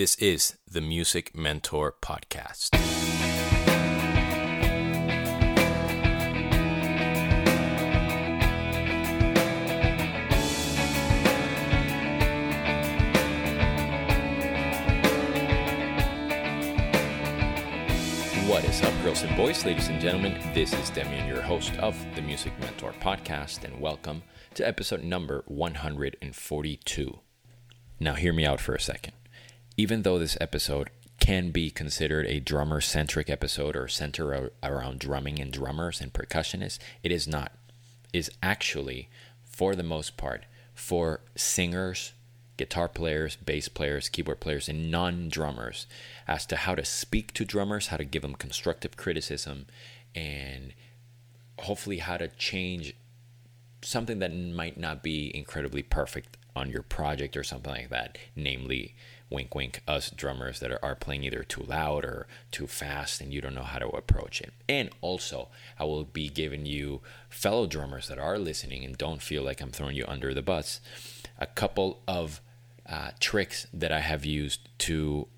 This is the Music Mentor Podcast. What is up, girls and boys, ladies and gentlemen? This is Demian, your host of the Music Mentor Podcast, and welcome to episode number 142. Now, hear me out for a second. Even though this episode can be considered a drummer centric episode or center around drumming and drummers and percussionists, it is not. It is actually, for the most part, for singers, guitar players, bass players, keyboard players, and non drummers as to how to speak to drummers, how to give them constructive criticism, and hopefully how to change something that might not be incredibly perfect on your project or something like that. Namely, wink, wink, us drummers that are, are playing either too loud or too fast and you don't know how to approach it. And also, I will be giving you fellow drummers that are listening and don't feel like I'm throwing you under the bus a couple of uh, tricks that I have used to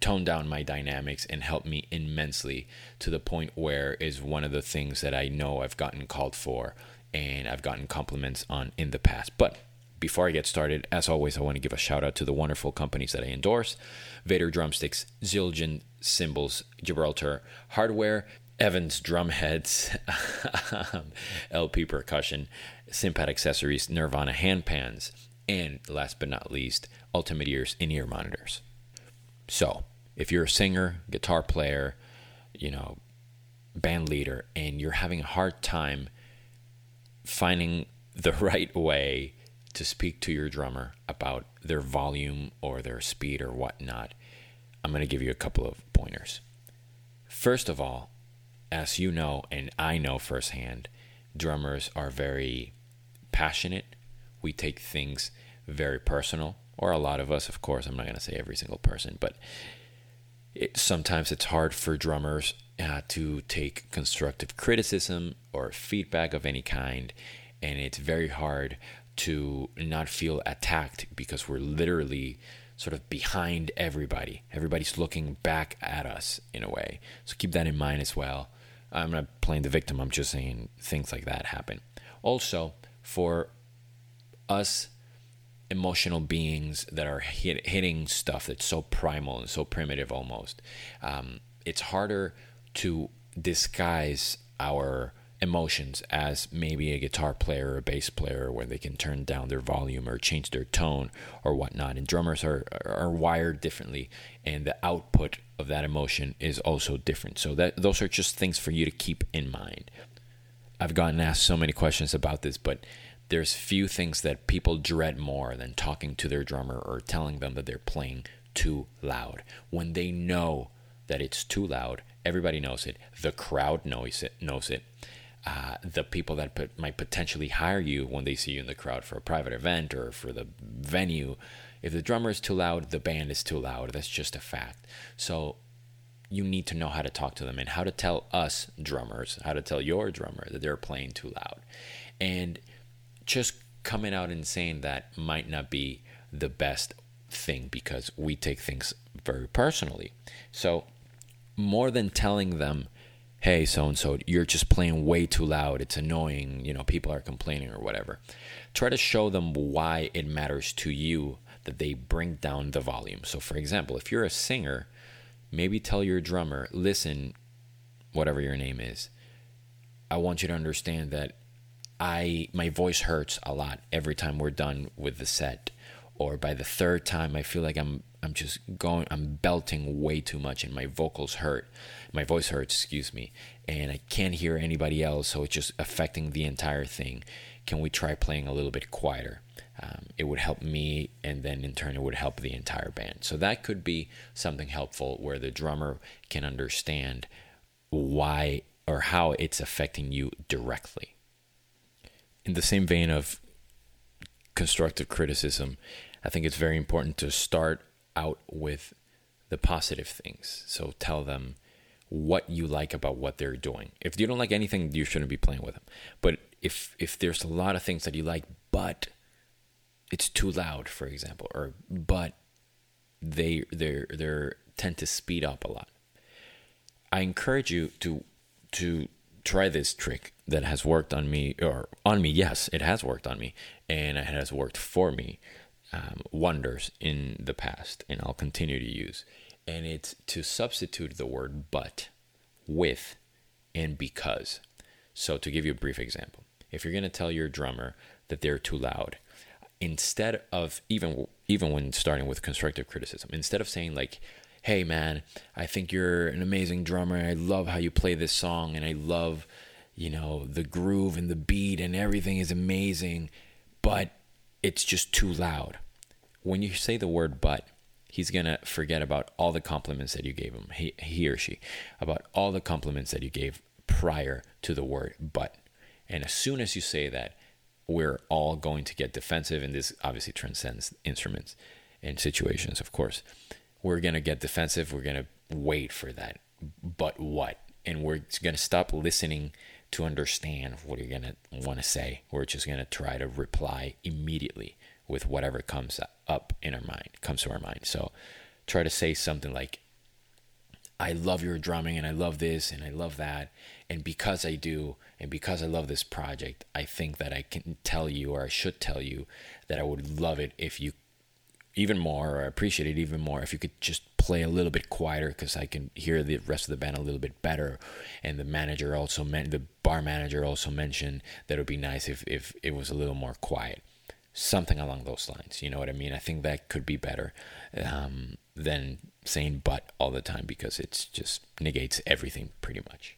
tone down my dynamics and help me immensely to the point where is one of the things that I know I've gotten called for and I've gotten compliments on in the past. But before I get started, as always, I want to give a shout out to the wonderful companies that I endorse Vater Drumsticks, Zildjian Cymbals, Gibraltar Hardware, Evans Drumheads, LP Percussion, Cympad Accessories, Nirvana Handpans, and last but not least, Ultimate Ears in ear monitors. So, if you're a singer, guitar player, you know, band leader, and you're having a hard time finding the right way to speak to your drummer about their volume or their speed or whatnot, I'm going to give you a couple of pointers. First of all, as you know, and I know firsthand, drummers are very passionate. We take things very personal, or a lot of us, of course. I'm not going to say every single person, but it, sometimes it's hard for drummers uh, to take constructive criticism or feedback of any kind, and it's very hard to not feel attacked because we're literally sort of behind everybody. Everybody's looking back at us in a way. So keep that in mind as well. I'm not playing the victim, I'm just saying things like that happen. Also, for us emotional beings that are hit, hitting stuff that's so primal and so primitive almost, um, it's harder to disguise our emotions as maybe a guitar player or a bass player where they can turn down their volume or change their tone or whatnot. And drummers are are wired differently and the output of that emotion is also different. So that those are just things for you to keep in mind. I've gotten asked so many questions about this but there's few things that people dread more than talking to their drummer or telling them that they're playing too loud. When they know that it's too loud everybody knows it. The crowd knows it knows it uh, the people that put, might potentially hire you when they see you in the crowd for a private event or for the venue. If the drummer is too loud, the band is too loud. That's just a fact. So you need to know how to talk to them and how to tell us drummers, how to tell your drummer that they're playing too loud. And just coming out and saying that might not be the best thing because we take things very personally. So, more than telling them, hey, so and so, you're just playing way too loud. It's annoying. You know, people are complaining or whatever. Try to show them why it matters to you that they bring down the volume. So, for example, if you're a singer, maybe tell your drummer, listen, whatever your name is, I want you to understand that I my voice hurts a lot every time we're done with the set or by the third time I feel like I'm I'm just going I'm belting way too much and my vocals hurt. My voice hurts, excuse me, and I can't hear anybody else, so it's just affecting the entire thing. Can we try playing a little bit quieter? Um, it would help me, and then in turn, it would help the entire band. So that could be something helpful where the drummer can understand why or how it's affecting you directly. In the same vein of constructive criticism, I think it's very important to start out with the positive things. So tell them what you like about what they're doing. If you don't like anything, you shouldn't be playing with them. But if if there's a lot of things that you like, but it's too loud, for example, or but they they they tend to speed up a lot. I encourage you to to try this trick that has worked on me or on me. Yes, it has worked on me, and it has worked for me um, wonders in the past, and I'll continue to use. And it's to substitute the word "but" with and because. So, to give you a brief example, if you're going to tell your drummer that they're too loud, instead of even even when starting with constructive criticism, instead of saying like, "Hey man, I think you're an amazing drummer. I love how you play this song and I love, you know, the groove and the beat and everything is amazing, but it's just too loud." When you say the word but, he's going to forget about all the compliments that you gave him, he, he or she, about all the compliments that you gave prior to the word but. And as soon as you say that, we're all going to get defensive, and this obviously transcends instruments and situations, of course. We're going to get defensive. We're going to wait for that. But what? And we're going to stop listening to understand what you're going to want to say. We're just going to try to reply immediately with whatever comes up in our mind, comes to our mind. So try to say something like, I love your drumming and I love this and I love that. And because I do, and because I love this project, I think that I can tell you, or I should tell you, that I would love it if you even more, or appreciate it even more, if you could just play a little bit quieter because I can hear the rest of the band a little bit better. And the manager also meant, the bar manager also mentioned that it would be nice if, if it was a little more quiet something along those lines. You know what I mean? I think that could be better um, than saying but all the time because it's just negates everything pretty much.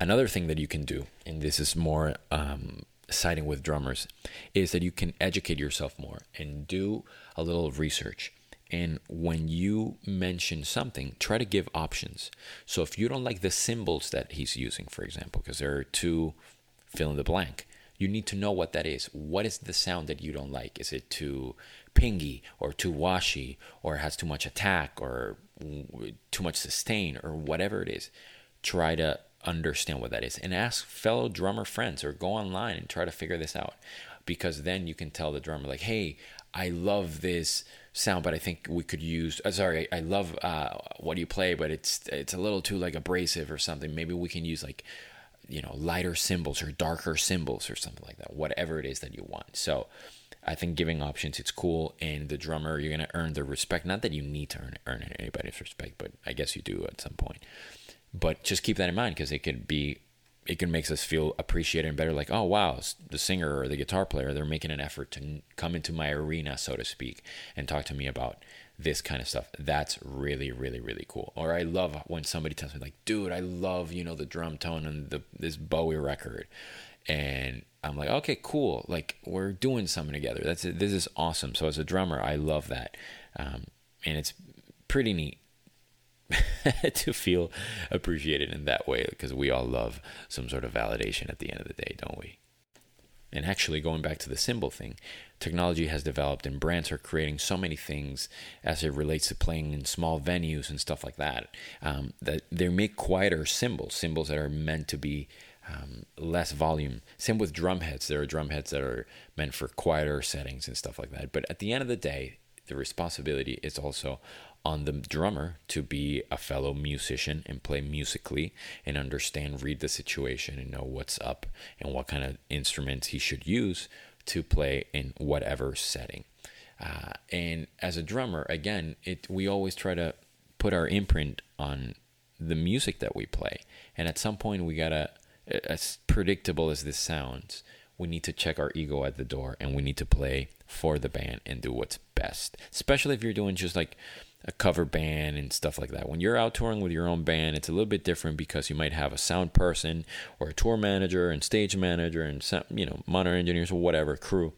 Another thing that you can do, and this is more um, siding with drummers, is that you can educate yourself more and do a little research. And when you mention something, try to give options. So if you don't like the cymbals that he's using, for example, because there are two fill in the blank, you need to know what that is. What is the sound that you don't like? Is it too pingy or too washy or has too much attack or too much sustain or whatever it is? Try to understand what that is. And ask fellow drummer friends or go online and try to figure this out. Because then you can tell the drummer like hey i love this sound but i think we could use uh, sorry I, I love uh, what you play but it's it's a little too like abrasive or something. Maybe we can use like you know lighter cymbals or darker cymbals or something like that whatever it is that you want. So i think giving options it's cool and the drummer you're going to earn the respect. Not that you need to earn, earn anybody's respect but i guess you do at some point but just keep that in mind because it could be it can make us feel appreciated and better like oh wow the singer or the guitar player they're making an effort to come into my arena so to speak and talk to me about this kind of stuff. That's really, really, really cool. Or I love when somebody tells me like, dude, I love, you know, the drum tone and the this Bowie record. And I'm like, okay, cool. Like we're doing something together. That's it. This is awesome. So as a drummer, I love that. Um, and it's pretty neat to feel appreciated in that way because we all love some sort of validation at the end of the day, don't we? And actually, going back to the cymbal thing, technology has developed and brands are creating so many things as it relates to playing in small venues and stuff like that um, that they make quieter cymbals, cymbals that are meant to be um, less volume. Same with drum heads. There are drum heads that are meant for quieter settings and stuff like that. But at the end of the day, the responsibility is also on the drummer to be a fellow musician and play musically and understand, read the situation and know what's up and what kind of instruments he should use to play in whatever setting. Uh, and as a drummer, again, it we always try to put our imprint on the music that we play. And at some point, we gotta, as predictable as this sounds, we need to check our ego at the door and we need to play for the band and do what's best. Especially if you're doing just like a cover band and stuff like that. When you're out touring with your own band, it's a little bit different because you might have a sound person or a tour manager and stage manager and some, you know, monitor engineers or whatever crew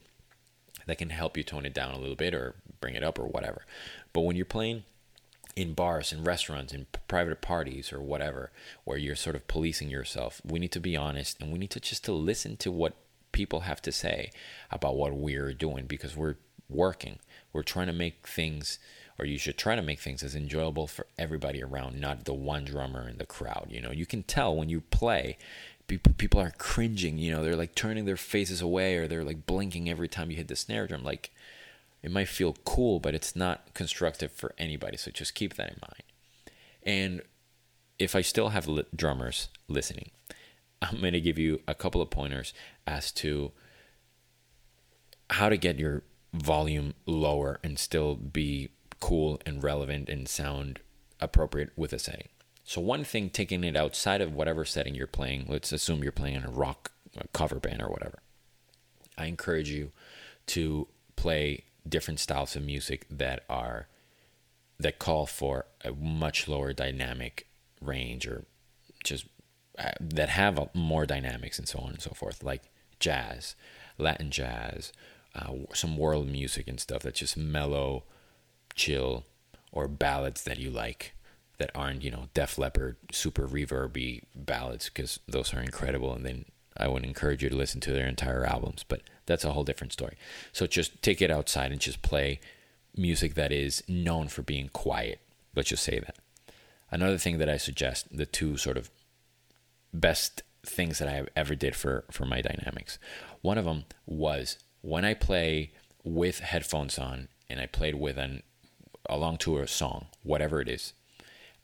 that can help you tone it down a little bit or bring it up or whatever. But when you're playing in bars and restaurants and private parties or whatever where you're sort of policing yourself, we need to be honest and we need to just to listen to what people have to say about what we're doing because we're working. We're trying to make things or you should try to make things as enjoyable for everybody around, not the one drummer in the crowd. You know, you can tell when you play, people people are cringing. You know, they're like turning their faces away or they're like blinking every time you hit the snare drum. Like, it might feel cool, but it's not constructive for anybody. So just keep that in mind. And if I still have li- drummers listening, I'm going to give you a couple of pointers as to how to get your volume lower and still be cool and relevant and sound appropriate with a setting. So, one thing, taking it outside of whatever setting you're playing, let's assume you're playing in a rock cover band or whatever. I encourage you to play different styles of music that are that call for a much lower dynamic range or just uh, that have a, more dynamics and so on and so forth, like jazz, Latin jazz, uh, some world music and stuff that's just mellow, chill, or ballads that you like that aren't you know Def Leppard super reverby ballads because those are incredible and then I would encourage you to listen to their entire albums but that's a whole different story. So just take it outside and just play music that is known for being quiet. Let's just say that. Another thing that I suggest the two sort of best things that I ever did for for my dynamics one of them was when I play with headphones on and I played with an along to a song whatever it is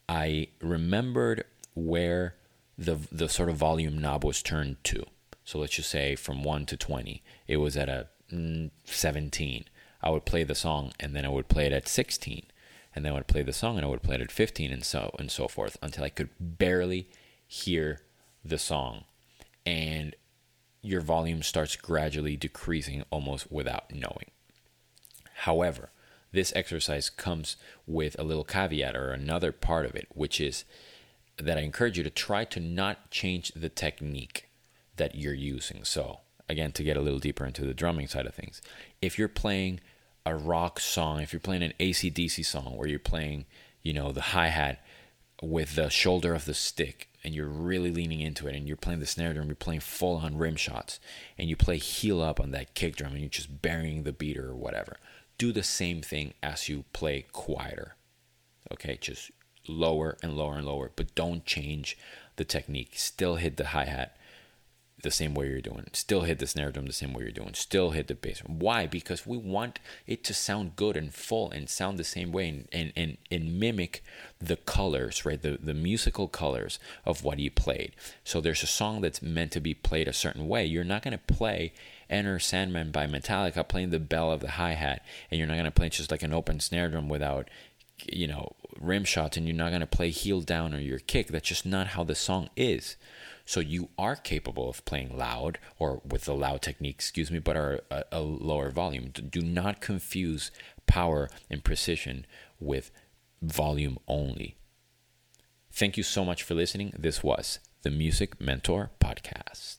I remembered where the the sort of volume knob was turned to. So let's just say from 1 to 20, it was at a mm, 17. I would play the song and then I would play it at 16. And then I would play the song and I would play it at 15 and so and so forth until I could barely hear the song. And your volume starts gradually decreasing almost without knowing. However, this exercise comes with a little caveat or another part of it, which is that I encourage you to try to not change the technique that you're using. So, again, to get a little deeper into the drumming side of things, if you're playing a rock song, if you're playing an ACDC song where you're playing, you know, the hi hat with the shoulder of the stick and you're really leaning into it and you're playing the snare drum, you're playing full on rim shots and you play heel up on that kick drum and you're just burying the beater or whatever do the same thing as you play quieter. Okay, just lower and lower and lower, but don't change the technique. Still hit the hi hat the same way you're doing. Still hit the snare drum the same way you're doing. Still hit the bass. Drum. Why? Because we want it to sound good and full and sound the same way and, and, and, and mimic the colors, right? The, the musical colors of what you played. So there's a song that's meant to be played a certain way. You're not to play Enter Sandman by Metallica playing the bell of the hi hat, and you're not to play just like an open snare drum without, you know, rim shots, and you're not going to play heel down or your kick. That's just not how the song is. So you are capable of playing loud or with the loud technique, excuse me, but are a, a lower volume. Do not confuse power and precision with volume only. Thank you so much for listening. This was the Music Mentor Podcast.